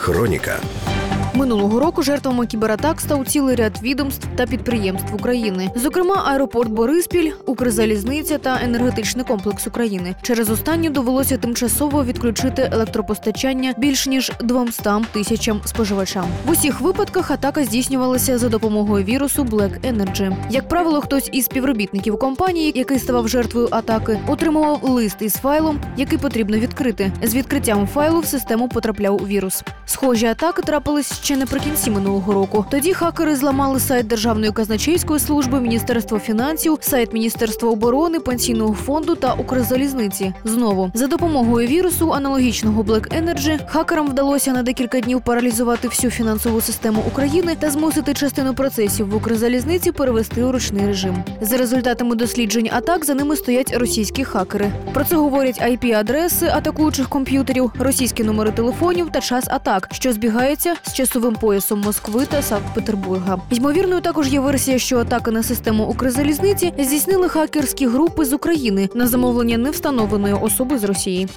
Хроніка. Минулого року жертвами кібератак став цілий ряд відомств та підприємств України, зокрема аеропорт Бориспіль, Укрзалізниця та енергетичний комплекс України. Через останню довелося тимчасово відключити електропостачання більш ніж 200 тисячам споживачам. В усіх випадках атака здійснювалася за допомогою вірусу Black Energy. Як правило, хтось із співробітників компанії, який ставав жертвою атаки, отримував лист із файлом, який потрібно відкрити. З відкриттям файлу в систему потрапляв вірус. Схожі атаки трапились ще наприкінці минулого року. Тоді хакери зламали сайт Державної казначейської служби, Міністерства фінансів, сайт Міністерства оборони, пенсійного фонду та Укрзалізниці. Знову за допомогою вірусу, аналогічного Black Energy, хакерам вдалося на декілька днів паралізувати всю фінансову систему України та змусити частину процесів в Укрзалізниці перевести у ручний режим. За результатами досліджень атак за ними стоять російські хакери. Про це говорять IP-адреси атакуючих комп'ютерів, російські номери телефонів та час атак, що збігаються з часовим поясом Москви та Санкт-Петербурга. Ймовірною також є версія, що атаки на систему Укрзалізниці здійснили хакерські групи з України на замовлення невстановленої особи з Росії.